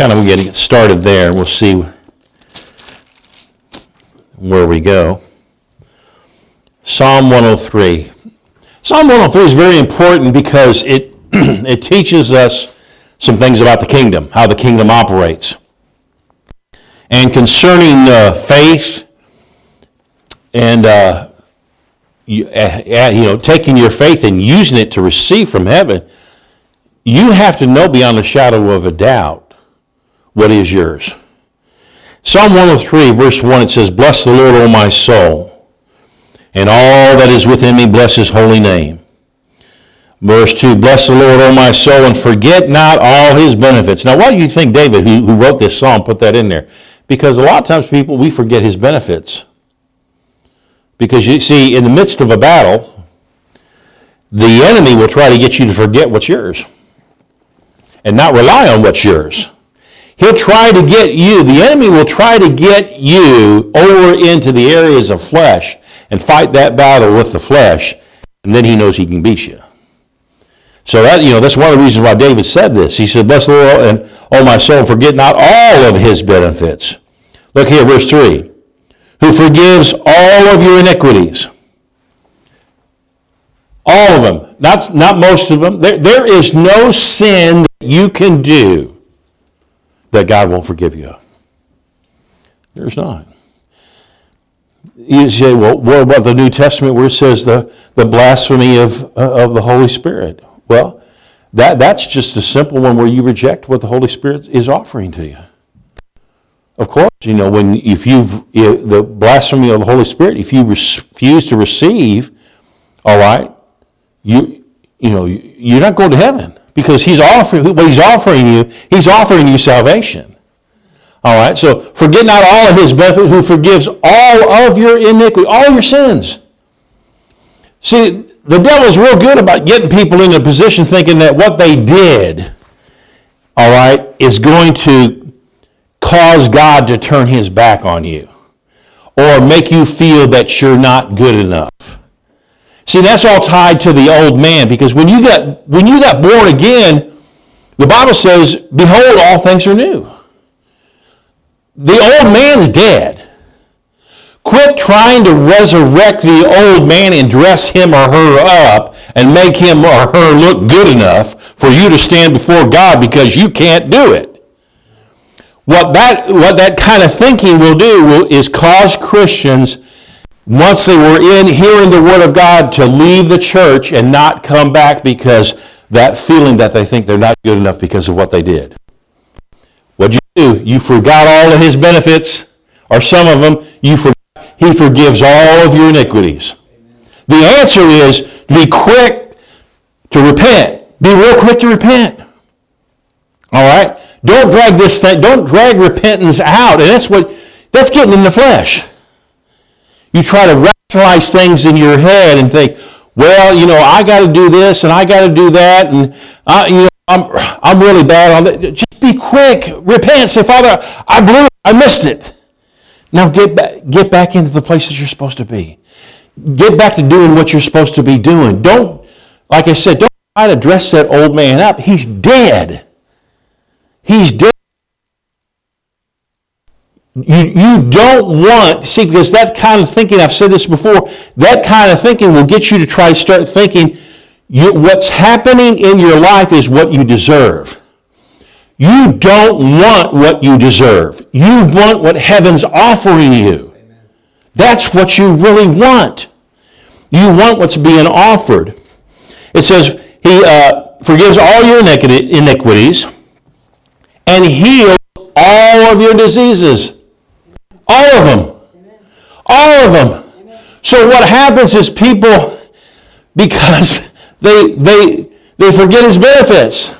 kind of getting started there. We'll see where we go. Psalm 103. Psalm 103 is very important because it, it teaches us some things about the kingdom, how the kingdom operates. And concerning uh, faith and uh, you, uh, you know taking your faith and using it to receive from heaven, you have to know beyond a shadow of a doubt what is yours. Psalm 103, verse 1, it says, Bless the Lord, O my soul, and all that is within me, bless his holy name. Verse 2, Bless the Lord, O my soul, and forget not all his benefits. Now, why do you think David, who, who wrote this psalm, put that in there? Because a lot of times people, we forget his benefits. Because you see, in the midst of a battle, the enemy will try to get you to forget what's yours and not rely on what's yours. He'll try to get you, the enemy will try to get you over into the areas of flesh and fight that battle with the flesh, and then he knows he can beat you. So that, you know, that's one of the reasons why David said this. He said, Bless the Lord, and oh my soul, forget not all of his benefits. Look here, verse 3. Who forgives all of your iniquities. All of them. Not, not most of them. There, there is no sin that you can do that God won't forgive you. There's not. You say, well, what about the New Testament where it says the, the blasphemy of, uh, of the Holy Spirit? Well, that, that's just a simple one where you reject what the Holy Spirit is offering to you. Of course, you know, when if you've if the blasphemy of the Holy Spirit, if you refuse to receive, all right, you you know you're not going to heaven because he's offering what he's offering you he's offering you salvation. All right so forget not all of his benefits who forgives all of your iniquity all your sins. See the devil's real good about getting people in a position thinking that what they did all right is going to cause god to turn his back on you or make you feel that you're not good enough See, that's all tied to the old man because when you got when you got born again, the Bible says, "Behold, all things are new." The old man's dead. Quit trying to resurrect the old man and dress him or her up and make him or her look good enough for you to stand before God because you can't do it. What that, what that kind of thinking will do will, is cause Christians once they were in hearing the word of God to leave the church and not come back because that feeling that they think they're not good enough because of what they did. What'd you do? You forgot all of his benefits, or some of them. You forgot. He forgives all of your iniquities. The answer is be quick to repent. Be real quick to repent. All right? Don't drag this thing, don't drag repentance out. And that's what that's getting in the flesh. You try to rationalize things in your head and think, well, you know, I got to do this and I got to do that, and I, you know, I'm, I'm really bad on that. Just be quick, repent, say, Father, I blew it, I missed it. Now get back, get back into the places you're supposed to be. Get back to doing what you're supposed to be doing. Don't, like I said, don't try to dress that old man up. He's dead. He's dead. You, you don't want, see, because that kind of thinking, I've said this before, that kind of thinking will get you to try to start thinking you, what's happening in your life is what you deserve. You don't want what you deserve. You want what heaven's offering you. That's what you really want. You want what's being offered. It says, He uh, forgives all your iniquities and heals all of your diseases. All of them. All of them. So what happens is people, because they, they, they forget his benefits,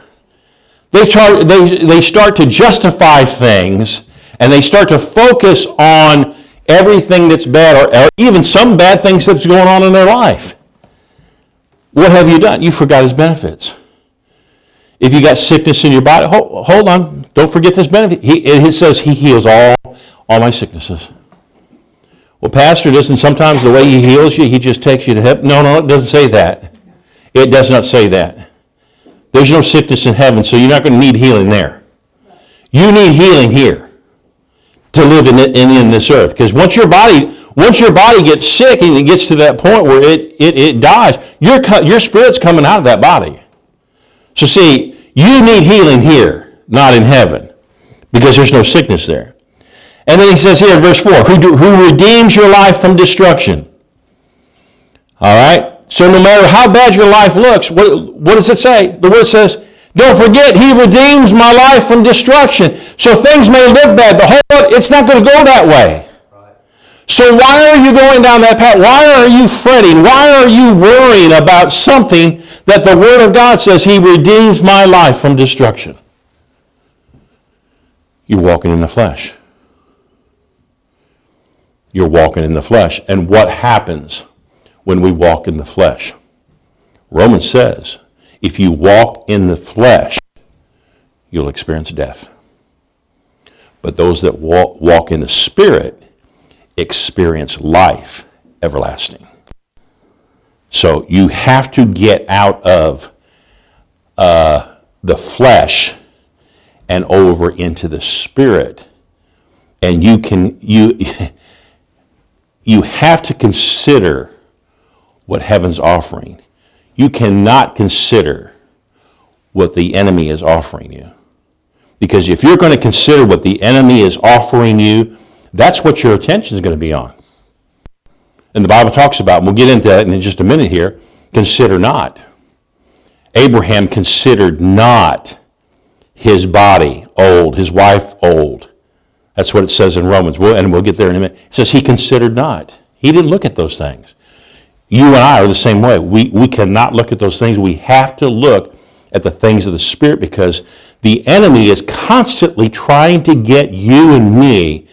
they, try, they, they start to justify things and they start to focus on everything that's bad or, or even some bad things that's going on in their life. What have you done? You forgot his benefits. If you got sickness in your body, hold, hold on. Don't forget this benefit. He, it says he heals all all my sicknesses. Well, Pastor, doesn't sometimes the way he heals you, he just takes you to heaven? No, no, it doesn't say that. It does not say that. There's no sickness in heaven, so you're not going to need healing there. You need healing here to live in, in, in this earth. Because once your body once your body gets sick and it gets to that point where it, it, it dies, your, your spirit's coming out of that body. So see, you need healing here, not in heaven, because there's no sickness there. And then he says here in verse 4, who, do, who redeems your life from destruction. All right? So no matter how bad your life looks, what, what does it say? The word says, don't forget, he redeems my life from destruction. So things may look bad, but hold on, it's not going to go that way. So why are you going down that path? Why are you fretting? Why are you worrying about something that the Word of God says He redeems my life from destruction? You're walking in the flesh. You're walking in the flesh. And what happens when we walk in the flesh? Romans says, if you walk in the flesh, you'll experience death. But those that walk, walk in the Spirit, experience life everlasting. So you have to get out of uh, the flesh and over into the spirit. And you can you you have to consider what heaven's offering. You cannot consider what the enemy is offering you. Because if you're going to consider what the enemy is offering you, that's what your attention is going to be on. And the Bible talks about, and we'll get into that in just a minute here, consider not. Abraham considered not his body old, his wife old. That's what it says in Romans, and we'll get there in a minute. It says he considered not. He didn't look at those things. You and I are the same way. We, we cannot look at those things. We have to look at the things of the Spirit because the enemy is constantly trying to get you and me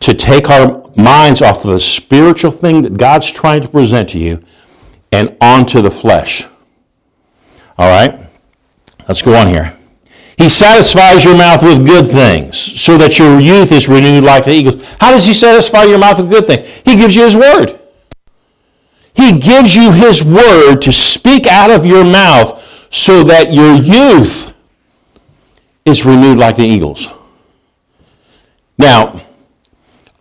to take our minds off of the spiritual thing that God's trying to present to you and onto the flesh. All right? Let's go on here. He satisfies your mouth with good things so that your youth is renewed like the eagles. How does he satisfy your mouth with good things? He gives you his word. He gives you his word to speak out of your mouth so that your youth is renewed like the eagles. Now,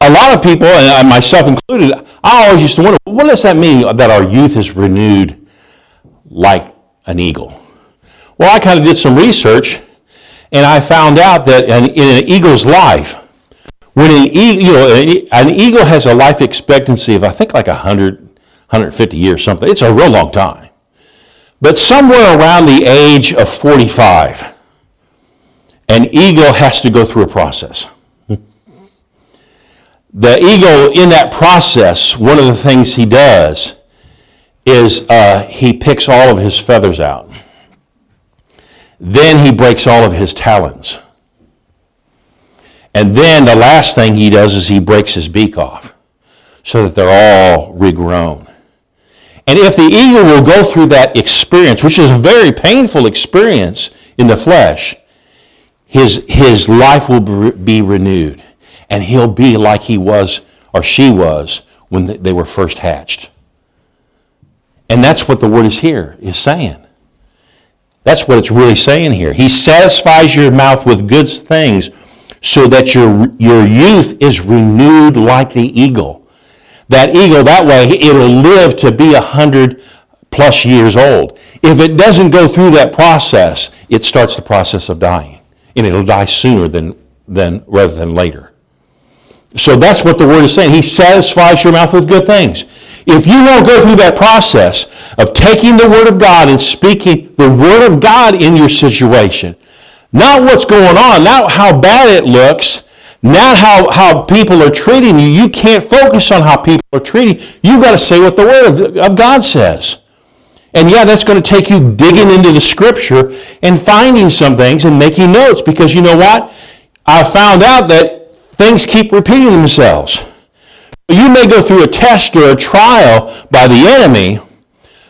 a lot of people, and myself included, I always used to wonder, what does that mean that our youth is renewed like an eagle? Well, I kind of did some research, and I found out that in an eagle's life, when an eagle, you know, an eagle has a life expectancy of, I think, like 100, 150 years, something. It's a real long time. But somewhere around the age of 45, an eagle has to go through a process the eagle, in that process, one of the things he does is uh, he picks all of his feathers out. Then he breaks all of his talons. And then the last thing he does is he breaks his beak off so that they're all regrown. And if the eagle will go through that experience, which is a very painful experience in the flesh, his, his life will be renewed and he'll be like he was or she was when they were first hatched. And that's what the word is here, is saying. That's what it's really saying here. He satisfies your mouth with good things so that your, your youth is renewed like the eagle. That eagle, that way, it'll live to be a hundred plus years old. If it doesn't go through that process, it starts the process of dying. And it'll die sooner than, than rather than later. So that's what the word is saying. He satisfies your mouth with good things. If you won't go through that process of taking the word of God and speaking the word of God in your situation, not what's going on, not how bad it looks, not how, how people are treating you. You can't focus on how people are treating you. You've got to say what the word of, of God says. And yeah, that's going to take you digging into the scripture and finding some things and making notes because you know what? I found out that things keep repeating themselves. You may go through a test or a trial by the enemy,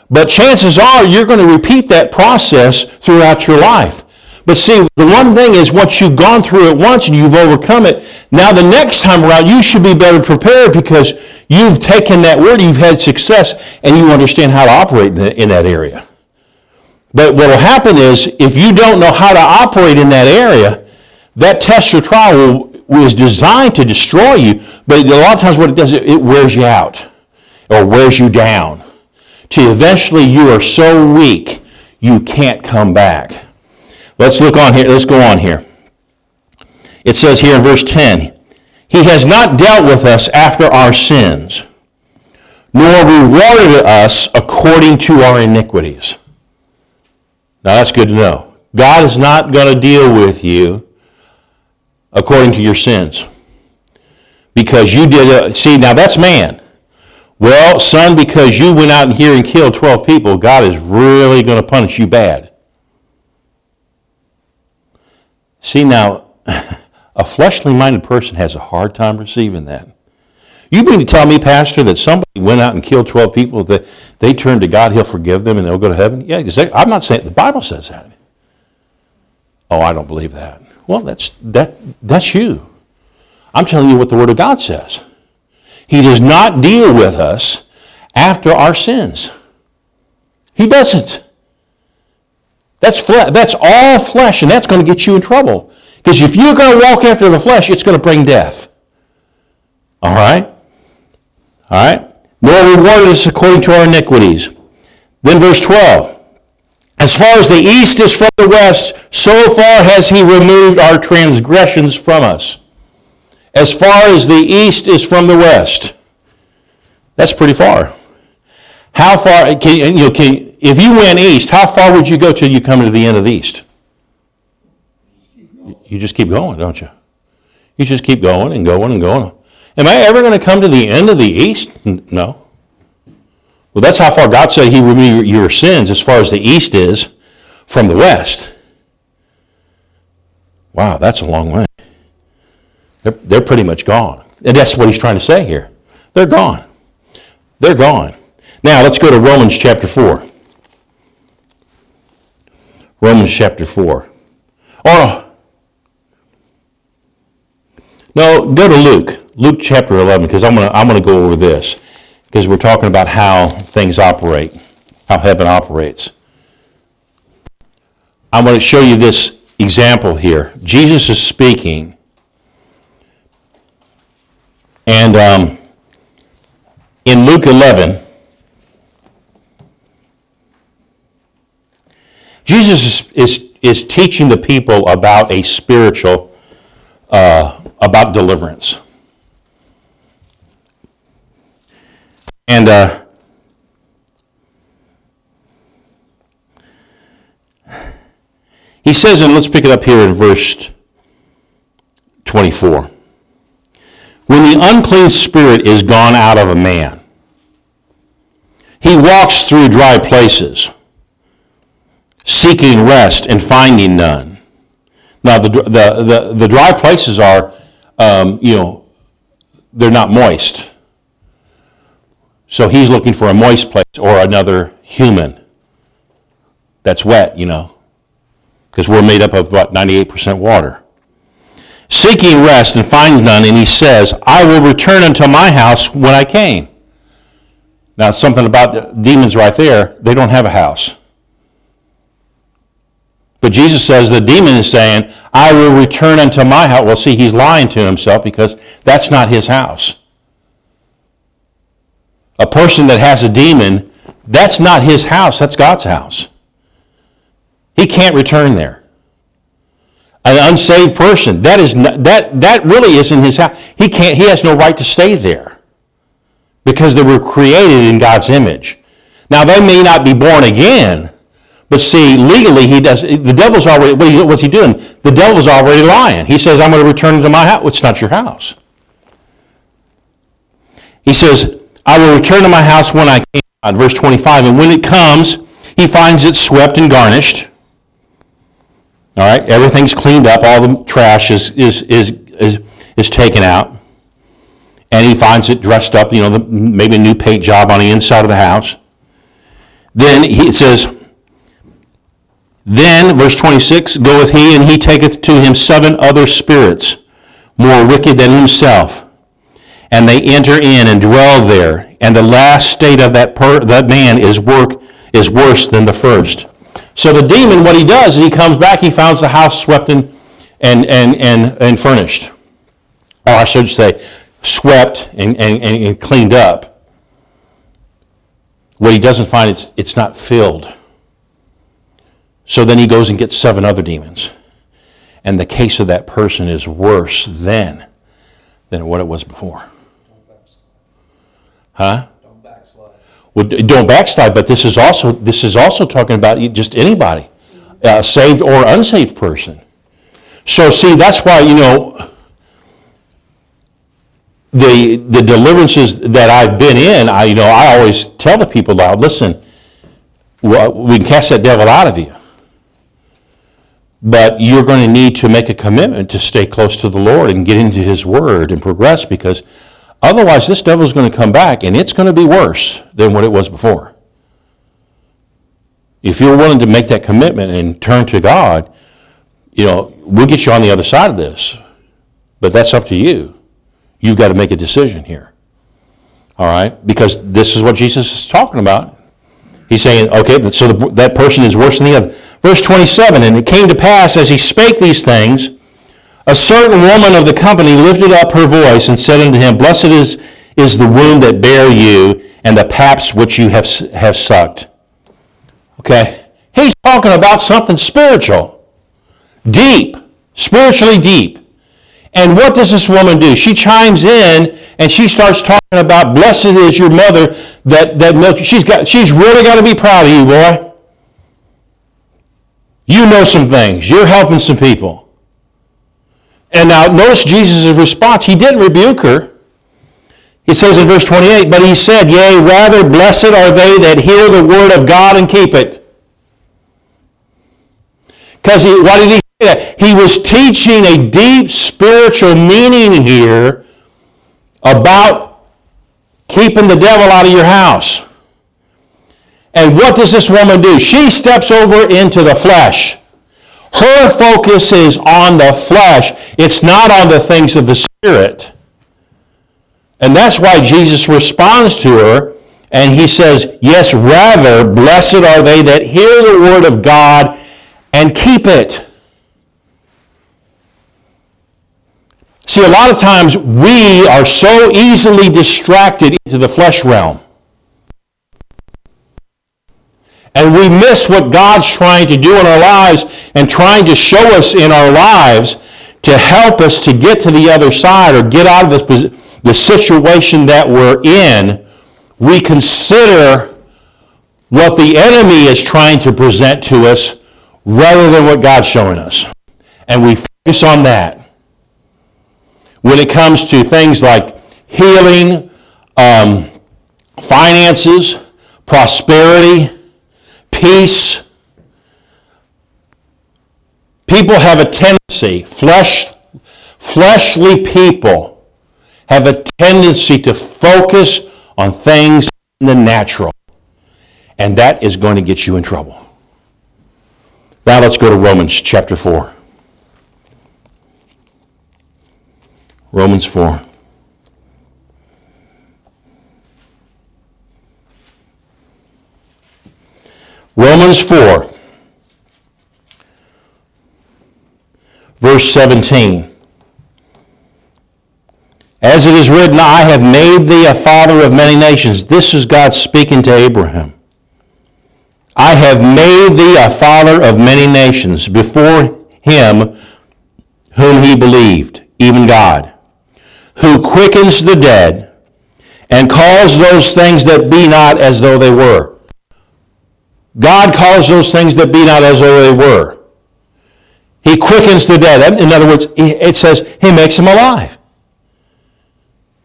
but chances are you're going to repeat that process throughout your life. But see, the one thing is once you've gone through it once and you've overcome it, now the next time around you should be better prepared because you've taken that word, you've had success, and you understand how to operate in that area. But what will happen is if you don't know how to operate in that area, That test or trial was designed to destroy you, but a lot of times what it does, it wears you out or wears you down. To eventually you are so weak, you can't come back. Let's look on here. Let's go on here. It says here in verse 10, He has not dealt with us after our sins, nor rewarded us according to our iniquities. Now that's good to know. God is not going to deal with you according to your sins. Because you did, a, see, now that's man. Well, son, because you went out here and killed 12 people, God is really going to punish you bad. See, now, a fleshly minded person has a hard time receiving that. You mean to tell me, Pastor, that somebody went out and killed 12 people, that they turn to God, He'll forgive them, and they'll go to heaven? Yeah, exactly. I'm not saying, the Bible says that. Oh, I don't believe that. Well, that's, that, that's you. I'm telling you what the Word of God says. He does not deal with us after our sins. He doesn't. That's, fle- that's all flesh, and that's going to get you in trouble. Because if you're going to walk after the flesh, it's going to bring death. All right? All right? Nor rewarded us according to our iniquities. Then verse 12. As far as the east is from the west, so far has he removed our transgressions from us. As far as the east is from the west. That's pretty far. How far, can, you know, can, if you went east, how far would you go till you come to the end of the east? You just keep going, don't you? You just keep going and going and going. Am I ever going to come to the end of the east? No. Well, that's how far God said He removed your sins as far as the east is from the west. Wow, that's a long way. They're, they're pretty much gone. And that's what He's trying to say here. They're gone. They're gone. Now, let's go to Romans chapter 4. Romans chapter 4. Oh, no, go to Luke. Luke chapter 11, because I'm going to I'm going to go over this because we're talking about how things operate, how heaven operates. I'm going to show you this example here. Jesus is speaking, and um, in Luke 11, Jesus is, is, is teaching the people about a spiritual, uh, about deliverance. And uh, he says, and let's pick it up here in verse 24. When the unclean spirit is gone out of a man, he walks through dry places, seeking rest and finding none. Now, the, the, the, the dry places are, um, you know, they're not moist. So he's looking for a moist place or another human that's wet, you know, because we're made up of about 98% water. Seeking rest and finds none, and he says, I will return unto my house when I came. Now, something about demons right there, they don't have a house. But Jesus says the demon is saying, I will return unto my house. Well, see, he's lying to himself because that's not his house a person that has a demon, that's not his house, that's God's house. He can't return there. An unsaved person, that is not, that that really isn't his house. He can't he has no right to stay there. Because they were created in God's image. Now they may not be born again, but see, legally he does the devil's already what's he doing? The devil's already lying. He says, I'm going to return to my house. It's not your house. He says, I will return to my house when I can. Verse 25. And when it comes, he finds it swept and garnished. All right, everything's cleaned up. All the trash is, is, is, is, is taken out. And he finds it dressed up, you know, the, maybe a new paint job on the inside of the house. Then he says, Then, verse 26, goeth he, and he taketh to him seven other spirits, more wicked than himself and they enter in and dwell there. And the last state of that, per, that man is, work, is worse than the first. So the demon, what he does is he comes back, he finds the house swept and, and, and, and, and furnished. Or I should say, swept and, and, and cleaned up. What he doesn't find, it's, it's not filled. So then he goes and gets seven other demons. And the case of that person is worse then than what it was before. Huh? Don't backslide. Well, don't backslide, but this is also this is also talking about just anybody, uh, saved or unsaved person. So see, that's why you know the the deliverances that I've been in. I you know I always tell the people loud, listen, we can cast that devil out of you, but you're going to need to make a commitment to stay close to the Lord and get into His Word and progress because otherwise this devil is going to come back and it's going to be worse than what it was before. If you're willing to make that commitment and turn to God, you know, we'll get you on the other side of this. But that's up to you. You've got to make a decision here. All right? Because this is what Jesus is talking about. He's saying, okay, so the, that person is worse than the other. Verse 27 And it came to pass as he spake these things, a certain woman of the company lifted up her voice and said unto him, Blessed is, is the womb that bare you, and the paps which you have, have sucked. Okay? He's talking about something spiritual, deep, spiritually deep. And what does this woman do? She chimes in and she starts talking about, Blessed is your mother that, that milk. She's, got, she's really got to be proud of you, boy. You know some things. You're helping some people. And now notice Jesus' response. He didn't rebuke her. He says in verse 28, But he said, Yea, rather blessed are they that hear the word of God and keep it. Because why did he say that? He was teaching a deep spiritual meaning here about keeping the devil out of your house. And what does this woman do? She steps over into the flesh. Her focus is on the flesh. It's not on the things of the Spirit. And that's why Jesus responds to her and he says, Yes, rather, blessed are they that hear the word of God and keep it. See, a lot of times we are so easily distracted into the flesh realm. And we miss what God's trying to do in our lives and trying to show us in our lives to help us to get to the other side or get out of this, the situation that we're in. We consider what the enemy is trying to present to us rather than what God's showing us. And we focus on that. When it comes to things like healing, um, finances, prosperity, peace, people have a tendency, flesh, fleshly people have a tendency to focus on things in the natural. And that is going to get you in trouble. Now let's go to Romans chapter 4. Romans 4. Romans 4, verse 17. As it is written, I have made thee a father of many nations. This is God speaking to Abraham. I have made thee a father of many nations before him whom he believed, even God, who quickens the dead and calls those things that be not as though they were. God calls those things that be not as though they were. He quickens the dead. In other words, it says he makes them alive.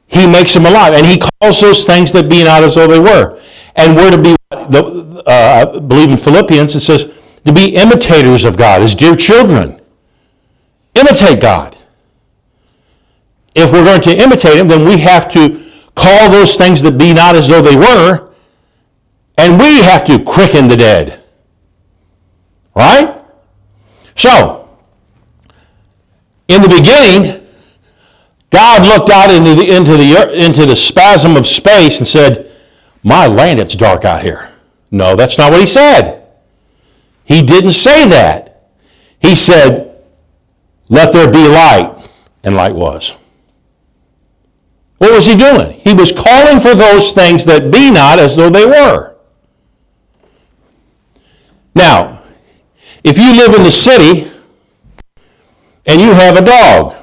He makes them alive. And he calls those things that be not as though they were. And we're to be, uh, I believe in Philippians, it says, to be imitators of God as dear children. Imitate God. If we're going to imitate him, then we have to call those things that be not as though they were, and we have to quicken the dead. Right? So, in the beginning, God looked out into the, into the, into the spasm of space and said, My land, it's dark out here. No, that's not what he said. He didn't say that. He said, Let there be light, and light was. What was he doing? He was calling for those things that be not as though they were. Now, if you live in the city and you have a dog,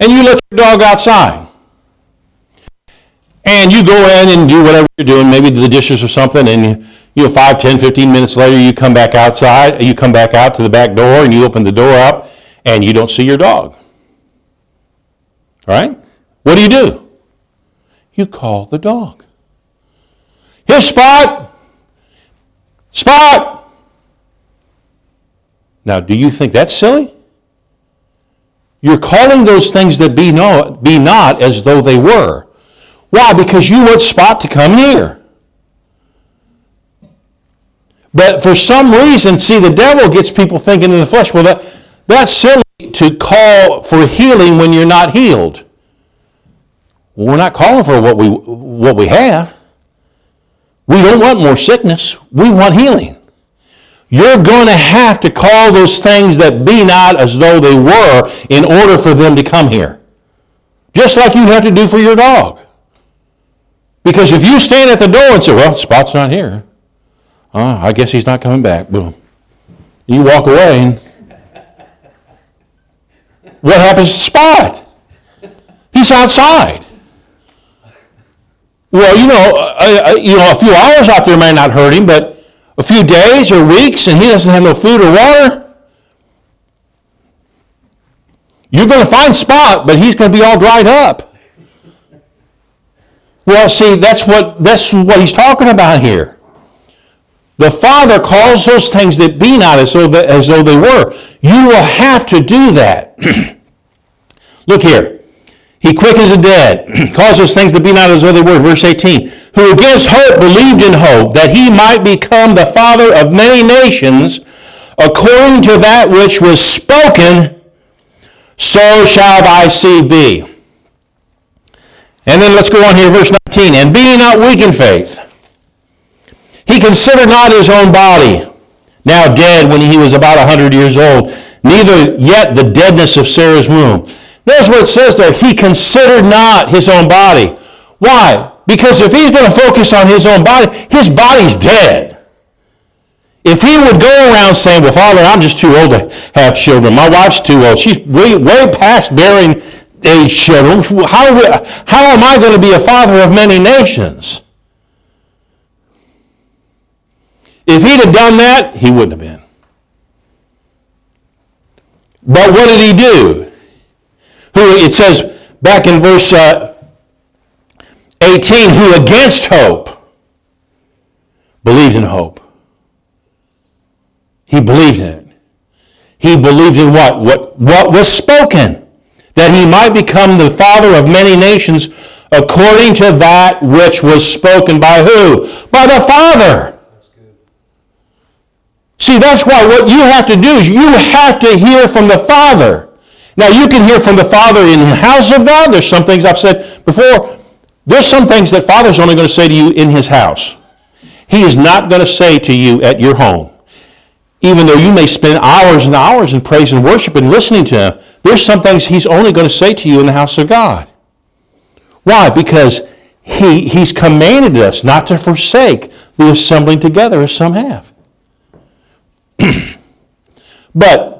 and you let your dog outside, and you go in and do whatever you're doing, maybe the dishes or something, and you, know, 5, 10, 15 minutes later, you come back outside, you come back out to the back door, and you open the door up, and you don't see your dog. All right? What do you do? You call the dog. Here, Spot! Spot! Now, do you think that's silly? You're calling those things that be, no, be not as though they were. Why? Because you want Spot to come here. But for some reason, see, the devil gets people thinking in the flesh, well, that, that's silly to call for healing when you're not healed. Well, we're not calling for what we, what we have. We don't want more sickness. We want healing. You're going to have to call those things that be not as though they were in order for them to come here. Just like you have to do for your dog. Because if you stand at the door and say, well, Spot's not here, oh, I guess he's not coming back, boom. You walk away and what happens to Spot? He's outside. Well, you know, uh, uh, you know, a few hours out there may not hurt him, but a few days or weeks and he doesn't have no food or water, you're going to find Spot, but he's going to be all dried up. Well, see, that's what that's what he's talking about here. The Father calls those things that be not as though, as though they were. You will have to do that. Look here. He quickens the dead, those things to be not as though they were. Verse 18. Who against hope believed in hope that he might become the father of many nations, according to that which was spoken, so shall thy seed be. And then let's go on here, verse 19. And being not weak in faith, he considered not his own body, now dead when he was about a hundred years old, neither yet the deadness of Sarah's womb. Notice what it says there. He considered not his own body. Why? Because if he's going to focus on his own body, his body's dead. If he would go around saying, well, Father, I'm just too old to have children. My wife's too old. She's way, way past bearing age children. How, how am I going to be a father of many nations? If he'd have done that, he wouldn't have been. But what did he do? Who it says back in verse uh, 18, who against hope believed in hope. He believed in it. He believed in what? What, what was spoken. That he might become the father of many nations according to that which was spoken by who? By the Father. See, that's why what you have to do is you have to hear from the Father. Now, you can hear from the Father in the house of God. There's some things I've said before. There's some things that Father's only going to say to you in his house. He is not going to say to you at your home. Even though you may spend hours and hours in praise and worship and listening to him, there's some things he's only going to say to you in the house of God. Why? Because he, he's commanded us not to forsake the assembling together as some have. but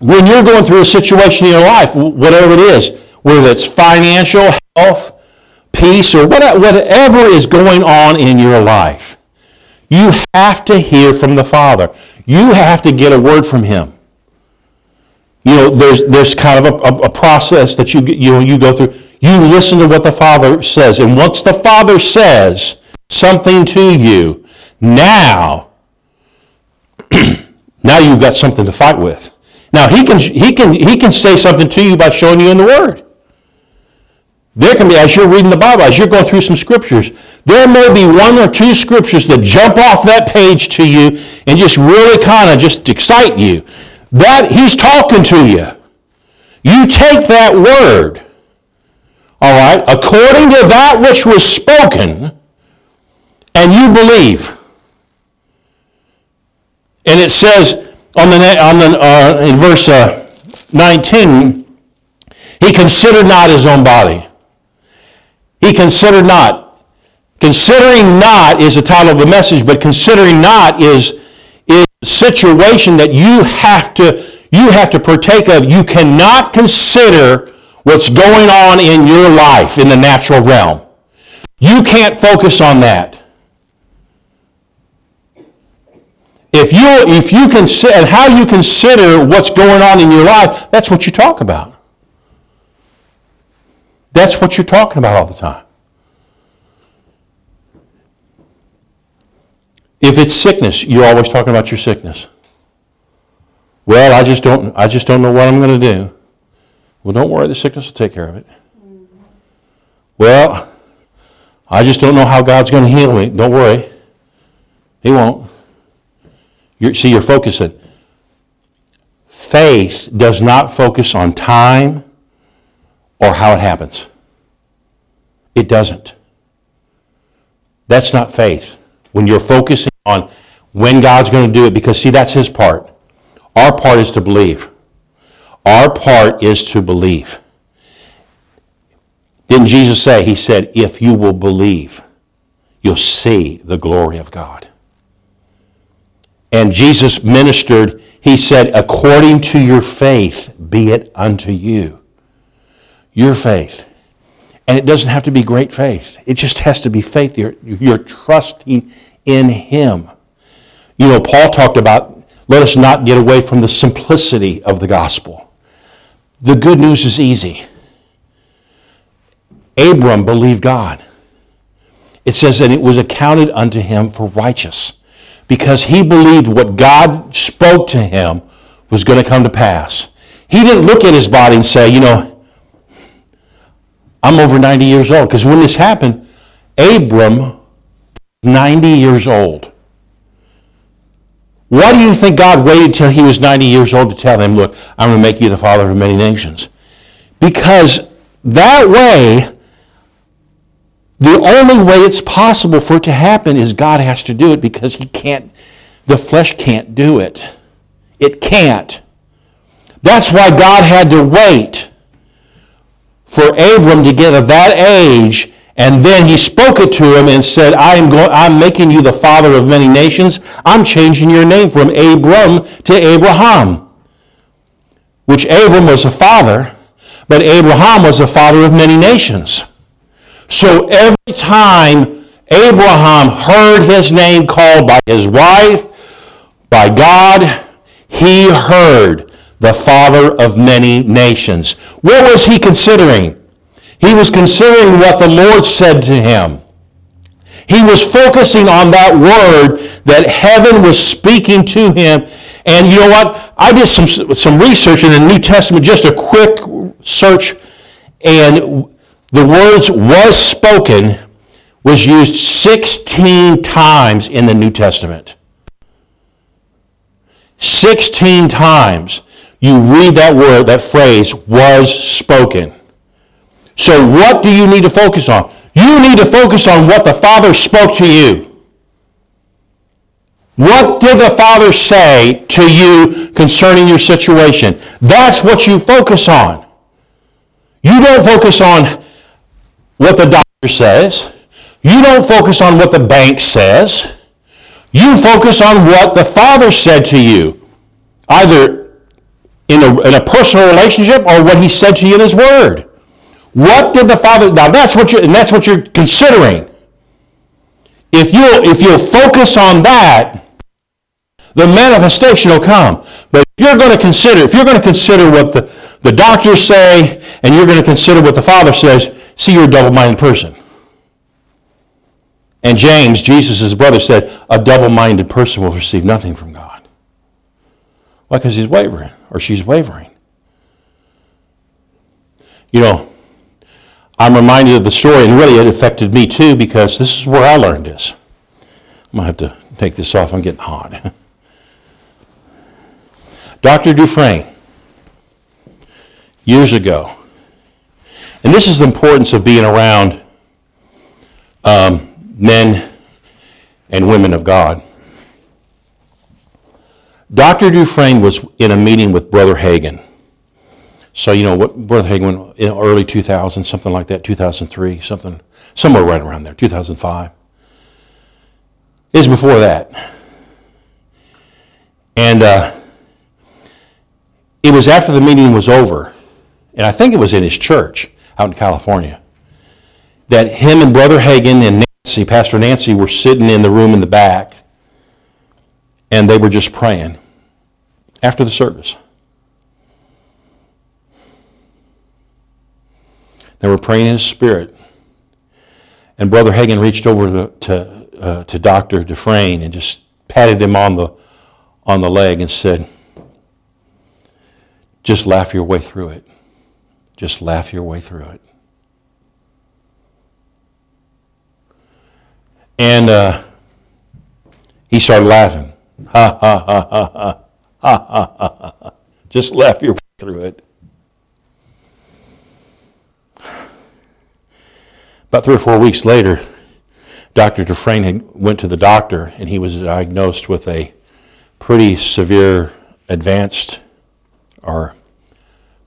when you're going through a situation in your life, whatever it is, whether it's financial, health, peace, or whatever is going on in your life, you have to hear from the Father. You have to get a word from Him. You know, there's, there's kind of a, a, process that you, you, you go through. You listen to what the Father says. And once the Father says something to you, now, now you've got something to fight with. Now, he can, he, can, he can say something to you by showing you in the Word. There can be, as you're reading the Bible, as you're going through some scriptures, there may be one or two scriptures that jump off that page to you and just really kind of just excite you. That he's talking to you. You take that word, all right, according to that which was spoken, and you believe. And it says on the, on the uh, in verse uh, 19, he considered not his own body. He considered not. Considering not is the title of the message, but considering not is, is a situation that you have to you have to partake of. You cannot consider what's going on in your life in the natural realm. You can't focus on that. If you if you consider and how you consider what's going on in your life, that's what you talk about. That's what you're talking about all the time. If it's sickness, you're always talking about your sickness. Well, I just don't I just don't know what I'm going to do. Well, don't worry, the sickness will take care of it. Well, I just don't know how God's going to heal me. Don't worry. He won't. You're, see, you're focusing. Faith does not focus on time or how it happens. It doesn't. That's not faith. When you're focusing on when God's going to do it, because see, that's His part. Our part is to believe. Our part is to believe. Didn't Jesus say, He said, if you will believe, you'll see the glory of God. And Jesus ministered, He said, according to your faith, be it unto you. Your faith. And it doesn't have to be great faith. It just has to be faith. You're, you're trusting in Him. You know, Paul talked about let us not get away from the simplicity of the gospel. The good news is easy. Abram believed God. It says that it was accounted unto him for righteous because he believed what God spoke to him was going to come to pass. He didn't look at his body and say, you know, I'm over 90 years old. Because when this happened, Abram, 90 years old. Why do you think God waited till he was 90 years old to tell him, look, I'm going to make you the father of many nations? Because that way, the only way it's possible for it to happen is God has to do it because he can't, the flesh can't do it. It can't. That's why God had to wait for Abram to get of that age and then he spoke it to him and said, I am going, I'm making you the father of many nations. I'm changing your name from Abram to Abraham. Which Abram was a father, but Abraham was a father of many nations. So every time Abraham heard his name called by his wife, by God, he heard the father of many nations. What was he considering? He was considering what the Lord said to him. He was focusing on that word that heaven was speaking to him. And you know what? I did some, some research in the New Testament, just a quick search, and the words was spoken was used 16 times in the New Testament. 16 times you read that word, that phrase, was spoken. So, what do you need to focus on? You need to focus on what the Father spoke to you. What did the Father say to you concerning your situation? That's what you focus on. You don't focus on what the doctor says. You don't focus on what the bank says. You focus on what the Father said to you, either in a, in a personal relationship or what He said to you in His Word. What did the Father, now that's what you're, and that's what you're considering. If you'll, if you'll focus on that, the manifestation will come. But if you're going to consider, if you're going to consider what the, the doctors say, and you're going to consider what the Father says, see, you're a double-minded person. And James, Jesus' brother, said, a double-minded person will receive nothing from God. Why? Because he's wavering, or she's wavering. You know, I'm reminded of the story, and really it affected me too because this is where I learned this. I'm going to have to take this off. I'm getting hot. Dr. Dufresne, years ago, and this is the importance of being around um, men and women of God. Dr. Dufresne was in a meeting with Brother Hagin. So, you know, what Brother went in early 2000, something like that, 2003, something, somewhere right around there, 2005. It was before that. And uh, it was after the meeting was over, and I think it was in his church out in California, that him and Brother Hagin and Nancy, Pastor Nancy, were sitting in the room in the back, and they were just praying after the service. They were praying in his spirit. And Brother Hagin reached over to, to, uh, to Dr. Dufresne and just patted him on the, on the leg and said, Just laugh your way through it. Just laugh your way through it. And uh, he started laughing. Ha, ha, ha, ha, ha. Ha, ha, ha. Just laugh your way through it. About three or four weeks later, Dr. Dufresne had went to the doctor and he was diagnosed with a pretty severe, advanced, or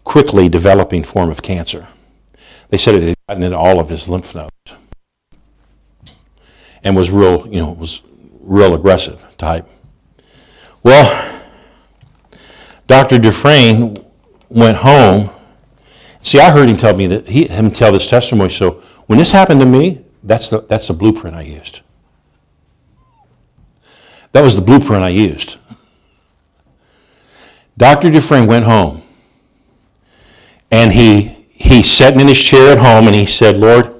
quickly developing form of cancer. They said it had gotten into all of his lymph nodes and was real, you know, was real aggressive type. Well, Dr. Dufresne went home. See, I heard him tell me that he him tell this testimony. So when this happened to me, that's the, that's the blueprint I used. That was the blueprint I used. Dr. Dufresne went home and he, he sat in his chair at home and he said, Lord,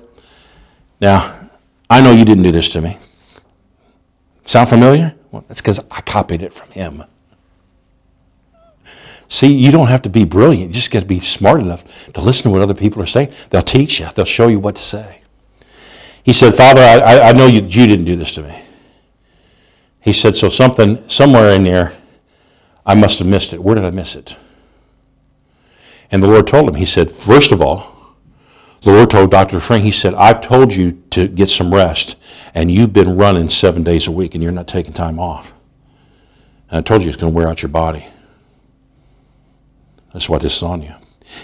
now I know you didn't do this to me. Sound familiar? Well, that's because I copied it from him. See, you don't have to be brilliant. You just got to be smart enough to listen to what other people are saying. They'll teach you, they'll show you what to say. He said, Father, I, I know you, you didn't do this to me. He said, So something, somewhere in there, I must have missed it. Where did I miss it? And the Lord told him, He said, First of all, the Lord told Dr. Frank, He said, I've told you to get some rest, and you've been running seven days a week, and you're not taking time off. And I told you it's going to wear out your body. That's why this is on you.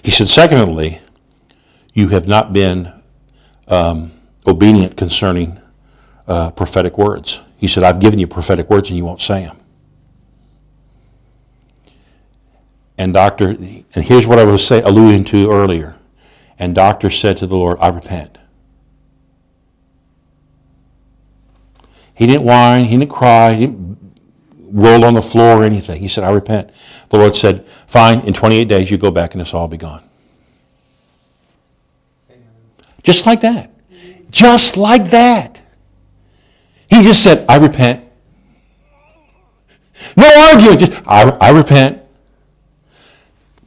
He said, Secondly, you have not been um, obedient concerning uh, prophetic words. He said, I've given you prophetic words and you won't say them. And doctor, and here's what I was say, alluding to earlier. And doctor said to the Lord, I repent. He didn't whine, he didn't cry, he didn't roll on the floor or anything. He said, I repent. The Lord said, Fine, in 28 days you go back and it's all be gone. Just like that. Just like that. He just said, I repent. No arguing, just, I, I repent.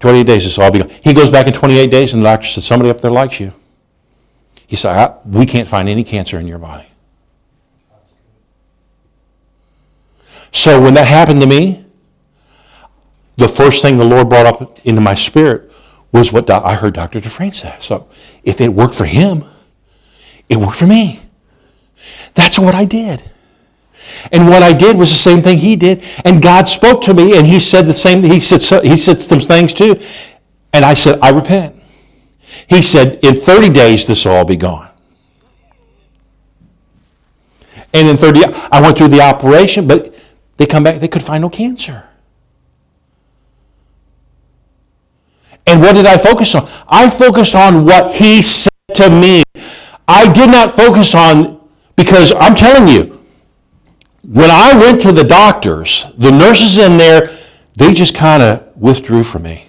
28 days, will all be gone. He goes back in 28 days, and the doctor said, Somebody up there likes you. He said, We can't find any cancer in your body. So when that happened to me, the first thing the Lord brought up into my spirit was what I heard Dr. Dufresne say. So if it worked for him, it worked for me. That's what I did. And what I did was the same thing he did. And God spoke to me and he said the same, he said, he said some things too. And I said, I repent. He said, in 30 days, this will all be gone. And in 30, I went through the operation, but they come back, they could find no cancer. And what did I focus on? I focused on what he said to me. I did not focus on, because I'm telling you, when I went to the doctors, the nurses in there, they just kind of withdrew from me.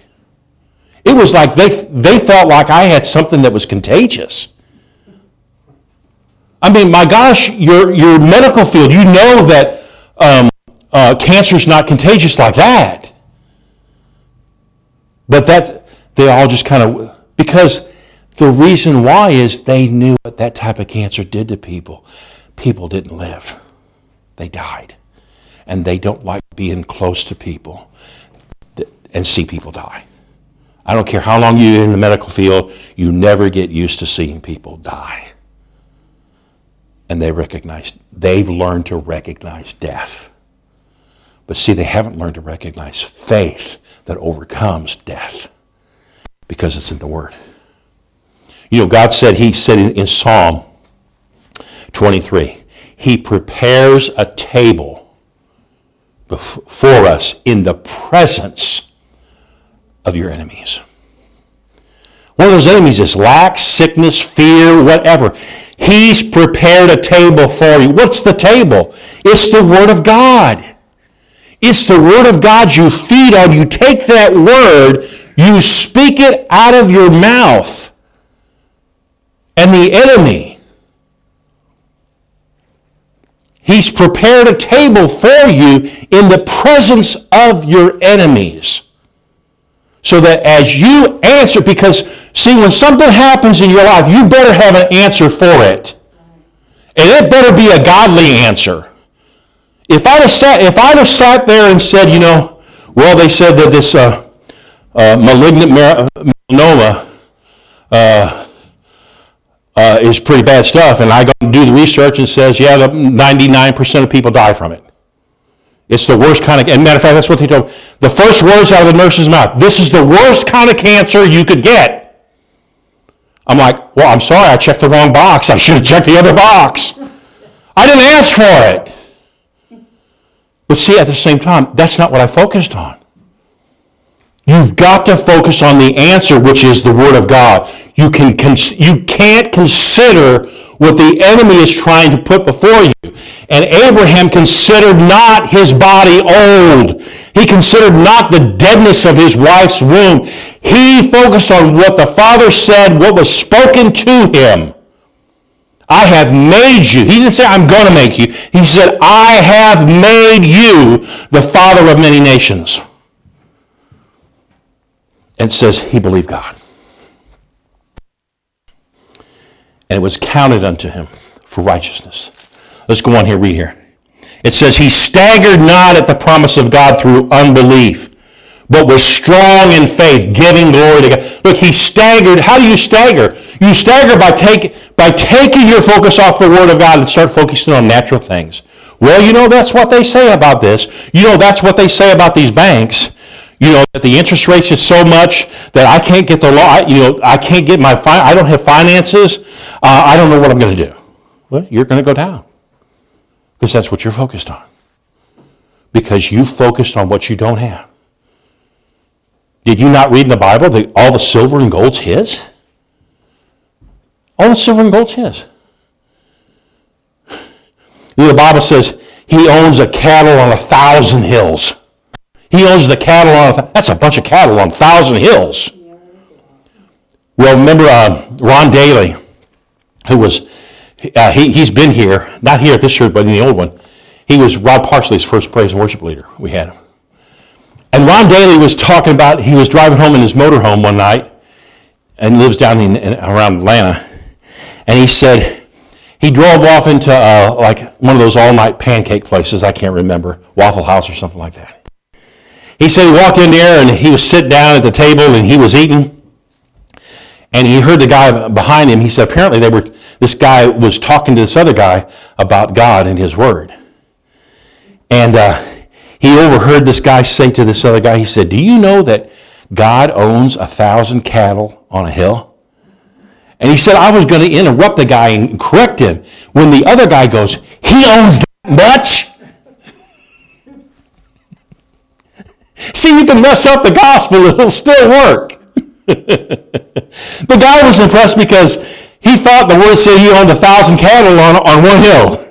It was like they, they felt like I had something that was contagious. I mean, my gosh, your, your medical field, you know that um, uh, not contagious like that. But that, they all just kind of, because the reason why is they knew what that type of cancer did to people. People didn't live, they died. And they don't like being close to people and see people die. I don't care how long you're in the medical field, you never get used to seeing people die. And they recognize, they've learned to recognize death. But see, they haven't learned to recognize faith that overcomes death. Because it's in the Word. You know, God said, He said in, in Psalm 23, He prepares a table before us in the presence of your enemies. One of those enemies is lack, sickness, fear, whatever. He's prepared a table for you. What's the table? It's the Word of God. It's the Word of God you feed on. You take that Word, you speak it out of your mouth. And the enemy, he's prepared a table for you in the presence of your enemies. So that as you answer, because see, when something happens in your life, you better have an answer for it. And it better be a godly answer. If I'd have sat, if I'd have sat there and said, you know, well, they said that this uh, uh, malignant melanoma uh, uh, is pretty bad stuff, and I go and do the research and says, yeah, 99% of people die from it. It's the worst kind of, and matter of fact, that's what they told. me. The first words out of the nurse's mouth, this is the worst kind of cancer you could get. I'm like, well, I'm sorry, I checked the wrong box. I should have checked the other box. I didn't ask for it. But see, at the same time, that's not what I focused on. You've got to focus on the answer, which is the Word of God. You, can, you can't consider what the enemy is trying to put before you. And Abraham considered not his body old. He considered not the deadness of his wife's womb. He focused on what the Father said, what was spoken to him. I have made you. He didn't say, I'm going to make you. He said, I have made you the father of many nations. And says he believed God. And it was counted unto him for righteousness. Let's go on here, read here. It says, He staggered not at the promise of God through unbelief, but was strong in faith, giving glory to God. Look, he staggered. How do you stagger? You stagger by, take, by taking your focus off the Word of God and start focusing on natural things. Well, you know, that's what they say about this. You know, that's what they say about these banks. You know, that the interest rates is so much that I can't get the law, you know, I can't get my, I don't have finances. Uh, I don't know what I'm going to do. Well, you're going to go down because that's what you're focused on. Because you focused on what you don't have. Did you not read in the Bible that all the silver and gold's his? All the silver and gold's his. The Bible says he owns a cattle on a thousand hills. He owns the cattle on that's a bunch of cattle on thousand hills. Well, remember uh, Ron Daly, who was uh, he, he's been here, not here at this church, but in the old one. He was Rod Parsley's first praise and worship leader. We had him. And Ron Daly was talking about, he was driving home in his motorhome one night, and lives down in, in, around Atlanta. And he said, he drove off into uh, like one of those all-night pancake places, I can't remember, Waffle House or something like that. He said he walked in there and he was sitting down at the table and he was eating. And he heard the guy behind him. He said apparently they were this guy was talking to this other guy about God and his word. And uh, he overheard this guy say to this other guy, he said, Do you know that God owns a thousand cattle on a hill? And he said, I was going to interrupt the guy and correct him when the other guy goes, He owns that much? See, you can mess up the gospel, it'll still work. the guy was impressed because he thought the word said he owned a thousand cattle on, on one hill.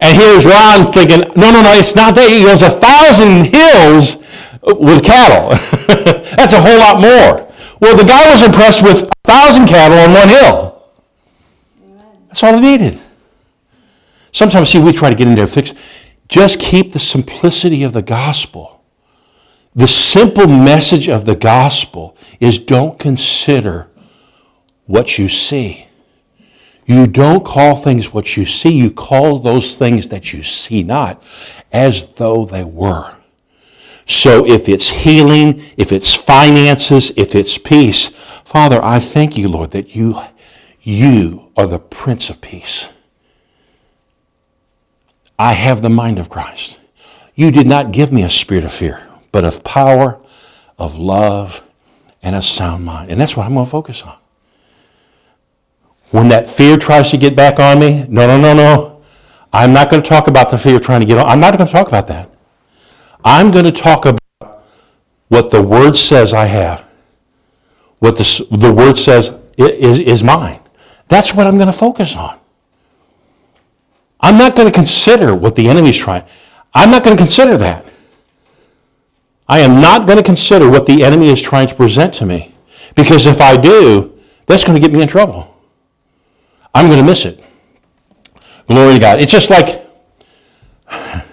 And here's Ron thinking, no, no, no, it's not that. He owns a thousand hills with cattle. That's a whole lot more. Well, the guy was impressed with a thousand cattle on one hill. That's all he needed. Sometimes, see, we try to get in there and fix. Just keep the simplicity of the gospel. The simple message of the gospel is don't consider what you see. You don't call things what you see, you call those things that you see not as though they were. So if it's healing, if it's finances, if it's peace, Father, I thank you, Lord, that you, you are the Prince of Peace. I have the mind of Christ. You did not give me a spirit of fear, but of power, of love, and a sound mind. And that's what I'm going to focus on. When that fear tries to get back on me, no, no, no, no. I'm not going to talk about the fear trying to get on. I'm not going to talk about that. I'm going to talk about what the Word says I have, what the, the Word says is, is mine. That's what I'm going to focus on. I'm not going to consider what the enemy's trying. I'm not going to consider that. I am not going to consider what the enemy is trying to present to me. Because if I do, that's going to get me in trouble. I'm going to miss it. Glory to God. It's just like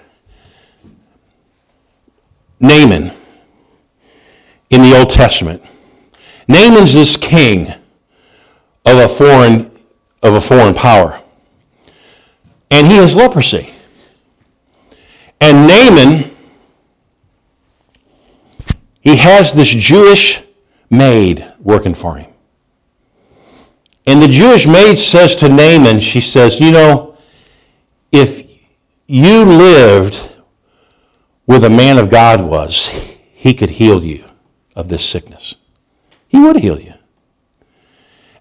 Naaman in the Old Testament. Naaman's this king of a foreign of a foreign power. And he has leprosy. And Naaman he has this Jewish maid working for him. And the Jewish maid says to Naaman, she says, You know, if you lived where the man of God was, he could heal you of this sickness. He would heal you.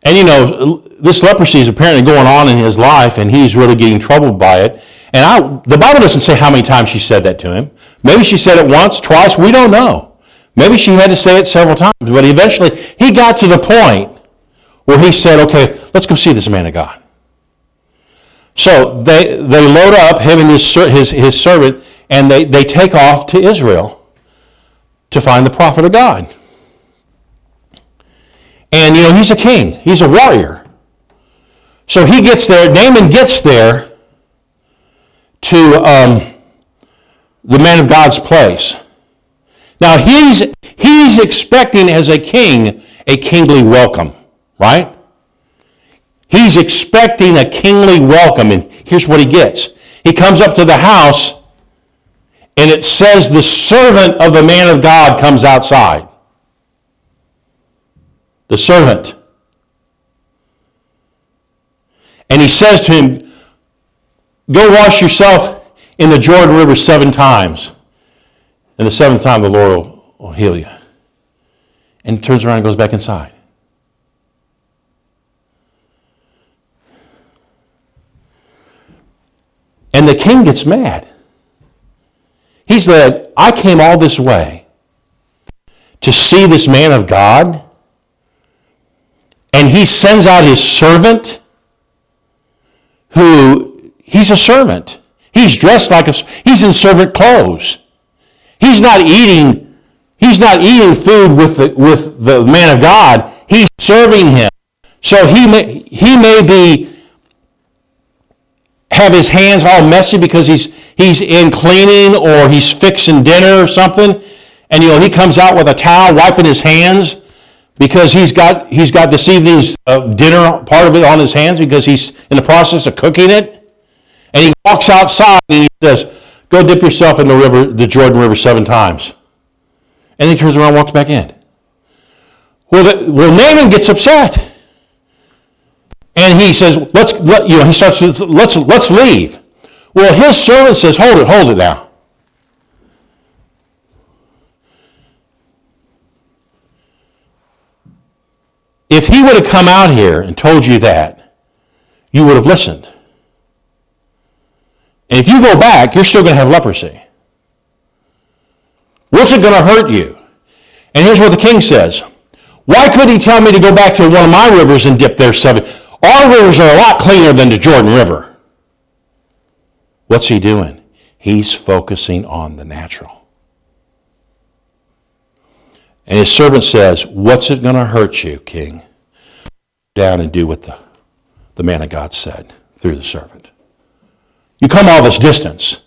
And you know, this leprosy is apparently going on in his life, and he's really getting troubled by it. And I, the Bible doesn't say how many times she said that to him. Maybe she said it once, twice, we don't know. Maybe she had to say it several times, but eventually he got to the point where he said, okay, let's go see this man of God. So they, they load up, him and his, his, his servant, and they, they take off to Israel to find the prophet of God. And, you know, he's a king. He's a warrior. So he gets there, Naaman gets there to um, the man of God's place. Now he's, he's expecting as a king a kingly welcome, right? He's expecting a kingly welcome, and here's what he gets. He comes up to the house, and it says the servant of the man of God comes outside. The servant. And he says to him, Go wash yourself in the Jordan River seven times. And the seventh time, the Lord will, will heal you. And turns around and goes back inside. And the king gets mad. He said, I came all this way to see this man of God, and he sends out his servant who, he's a servant. He's dressed like a, he's in servant clothes. He's not eating, he's not eating food with the, with the man of God. He's serving him. So he may, he may be have his hands all messy because he's he's in cleaning or he's fixing dinner or something, and you know he comes out with a towel wiping his hands because he's got he's got this evening's uh, dinner part of it on his hands because he's in the process of cooking it, and he walks outside and he says, Go dip yourself in the river, the Jordan River seven times. And he turns around and walks back in. Well, the, well Naaman gets upset. And he says, let's, let, you know, he starts, let's, let's leave. Well, his servant says, hold it, hold it now. If he would have come out here and told you that, you would have listened. And if you go back, you're still going to have leprosy. What's it going to hurt you? And here's what the king says. Why couldn't he tell me to go back to one of my rivers and dip there seven? Our rivers are a lot cleaner than the Jordan River. What's he doing? He's focusing on the natural. And his servant says, What's it going to hurt you, king? Down and do what the, the man of God said through the servant. You come all this distance.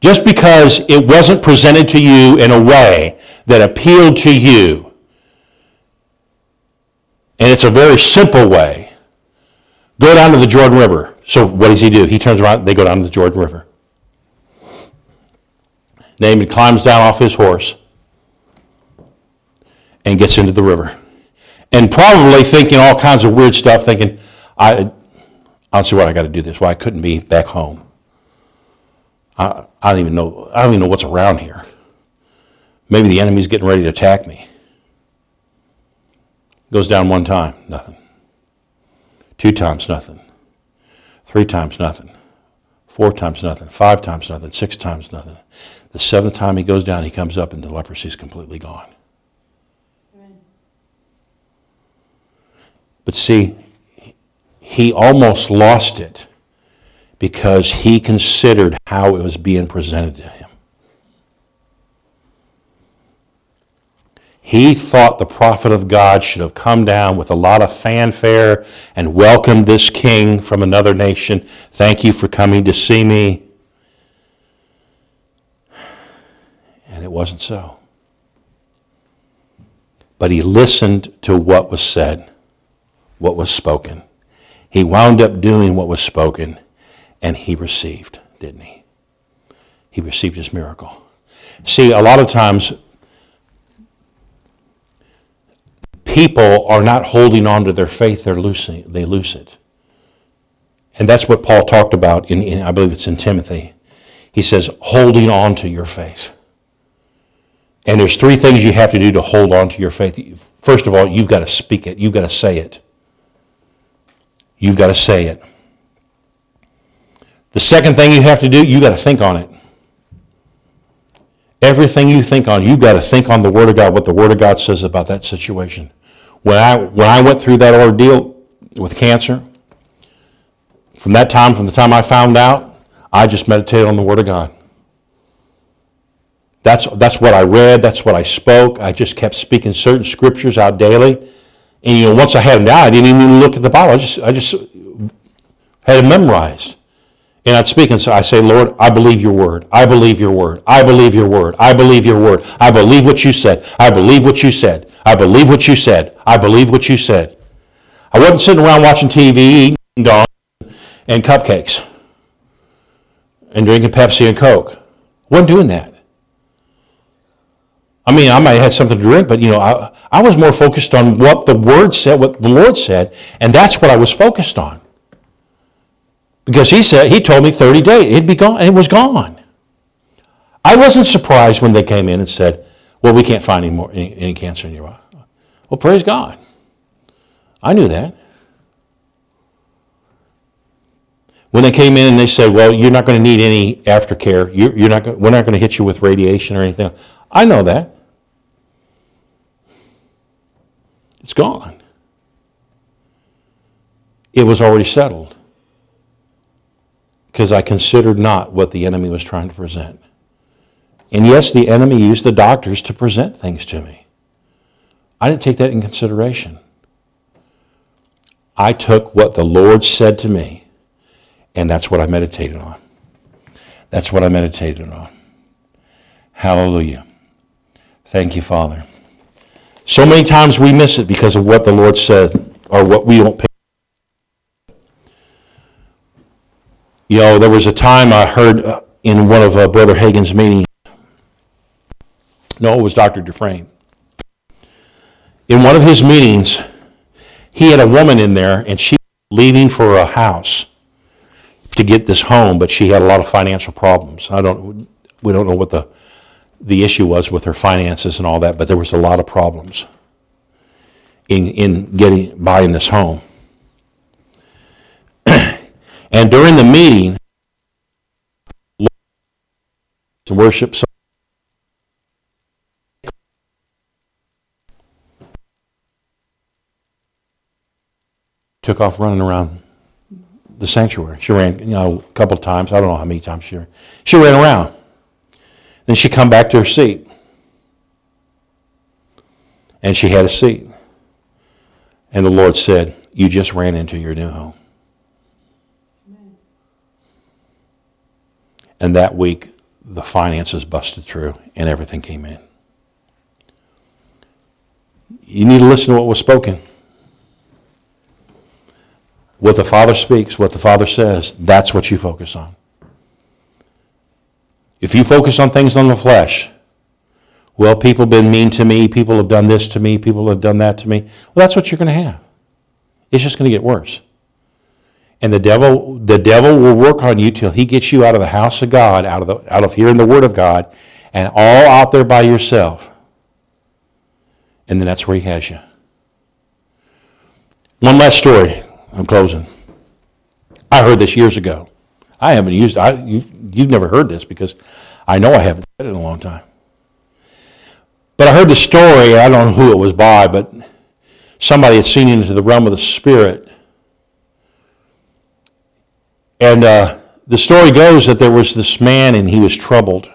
Just because it wasn't presented to you in a way that appealed to you, and it's a very simple way, go down to the Jordan River. So what does he do? He turns around, they go down to the Jordan River. Naaman climbs down off his horse and gets into the river. And probably thinking all kinds of weird stuff, thinking, I, I don't see why I got to do this. Why I couldn't be back home. I, I don't even know. I don't even know what's around here. Maybe the enemy's getting ready to attack me. Goes down one time, nothing. Two times, nothing. Three times, nothing. Four times, nothing. Five times, nothing. Six times, nothing. The seventh time he goes down, he comes up, and the leprosy is completely gone. But see, he almost lost it because he considered how it was being presented to him. He thought the prophet of God should have come down with a lot of fanfare and welcomed this king from another nation. Thank you for coming to see me. And it wasn't so. But he listened to what was said, what was spoken. He wound up doing what was spoken, and he received, didn't he? He received his miracle. See, a lot of times people are not holding on to their faith, they're losing, they lose it. And that's what Paul talked about in, in, I believe it's in Timothy. He says, holding on to your faith. And there's three things you have to do to hold on to your faith. First of all, you've got to speak it, you've got to say it. You've got to say it. The second thing you have to do, you've got to think on it. Everything you think on, you've got to think on the Word of God, what the Word of God says about that situation. When I, when I went through that ordeal with cancer, from that time, from the time I found out, I just meditated on the Word of God. That's, that's what I read, that's what I spoke. I just kept speaking certain scriptures out daily. And you know, once I had them down, I didn't even look at the Bible. I just, I just had it memorized. And I'd speak and so I say, Lord, I believe your word. I believe your word. I believe your word. I believe your word. I believe what you said. I believe what you said. I believe what you said. I believe what you said. I wasn't sitting around watching TV, eating dogs and cupcakes and drinking Pepsi and Coke. I wasn't doing that. I mean, I might have had something to drink, but you know, I, I was more focused on what the word said, what the Lord said, and that's what I was focused on. Because he said, he told me 30 days, it'd be gone, it was gone. I wasn't surprised when they came in and said, well, we can't find any more any, any cancer in your body. Well, praise God. I knew that. When they came in and they said, well, you're not going to need any aftercare. You're, you're not, we're not going to hit you with radiation or anything. I know that. It's gone. It was already settled because I considered not what the enemy was trying to present. And yes, the enemy used the doctors to present things to me. I didn't take that in consideration. I took what the Lord said to me, and that's what I meditated on. That's what I meditated on. Hallelujah. Thank you, Father. So many times we miss it because of what the Lord said or what we don't pay. You know, there was a time I heard uh, in one of uh, Brother Hagin's meetings. No, it was Dr. Dufresne. In one of his meetings, he had a woman in there, and she was leaving for a house to get this home, but she had a lot of financial problems. I don't, we don't know what the, the issue was with her finances and all that, but there was a lot of problems in, in getting, buying this home. and during the meeting, to worship took off running around the sanctuary. She ran, you know, a couple times. I don't know how many times she ran. She ran around. Then she come back to her seat. And she had a seat. And the Lord said, You just ran into your new home. And that week, the finances busted through and everything came in. You need to listen to what was spoken. What the Father speaks, what the Father says, that's what you focus on. If you focus on things on the flesh, well, people have been mean to me, people have done this to me, people have done that to me. Well, that's what you're going to have. It's just going to get worse. And the devil, the devil will work on you till he gets you out of the house of God, out of, the, out of hearing the word of God, and all out there by yourself. And then that's where he has you. One last story. I'm closing. I heard this years ago. I haven't used. I you, you've never heard this because I know I haven't said it in a long time. But I heard the story. I don't know who it was by, but somebody had seen into the realm of the spirit, and uh, the story goes that there was this man and he was troubled,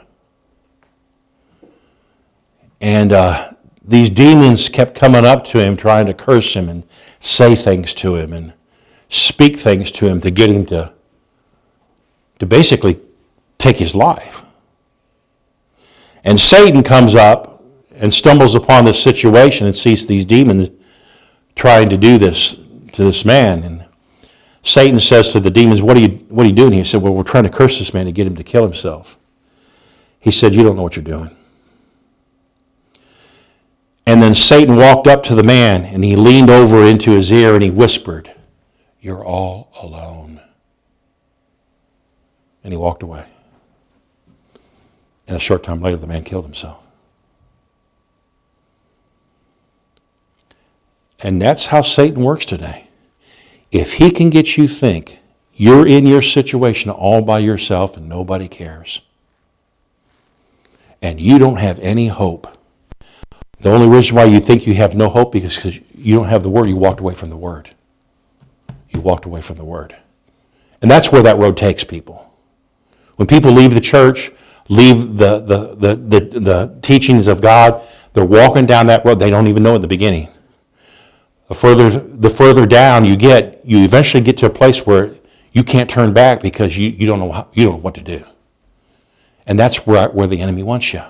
and uh, these demons kept coming up to him, trying to curse him and say things to him and speak things to him to get him to to basically take his life. And Satan comes up and stumbles upon this situation and sees these demons trying to do this to this man. And Satan says to the demons, What are you, what are you doing? He said, Well, we're trying to curse this man to get him to kill himself. He said, You don't know what you're doing. And then Satan walked up to the man and he leaned over into his ear and he whispered, You're all alone. And he walked away. And a short time later, the man killed himself. And that's how Satan works today. If he can get you think you're in your situation all by yourself and nobody cares, and you don't have any hope, the only reason why you think you have no hope is because you don't have the Word. You walked away from the Word. You walked away from the Word. And that's where that road takes people. When people leave the church, leave the, the, the, the, the teachings of God, they're walking down that road. They don't even know at the beginning. The further, the further down you get, you eventually get to a place where you can't turn back because you, you, don't, know how, you don't know what to do. And that's where, where the enemy wants you.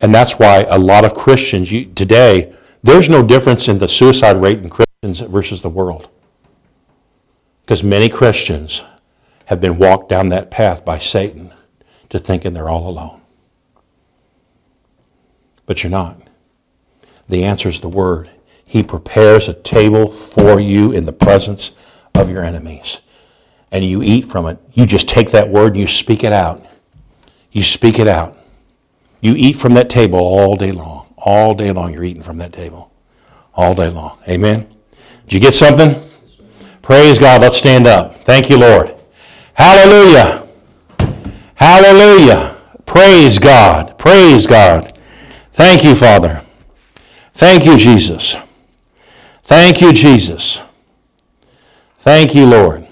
And that's why a lot of Christians you, today, there's no difference in the suicide rate in Christians versus the world. Because many Christians have been walked down that path by Satan to thinking they're all alone. But you're not. The answer is the Word. He prepares a table for you in the presence of your enemies. And you eat from it. You just take that Word and you speak it out. You speak it out. You eat from that table all day long. All day long, you're eating from that table. All day long. Amen? Did you get something? Praise God. Let's stand up. Thank you, Lord. Hallelujah. Hallelujah. Praise God. Praise God. Thank you, Father. Thank you, Jesus. Thank you, Jesus. Thank you, Lord.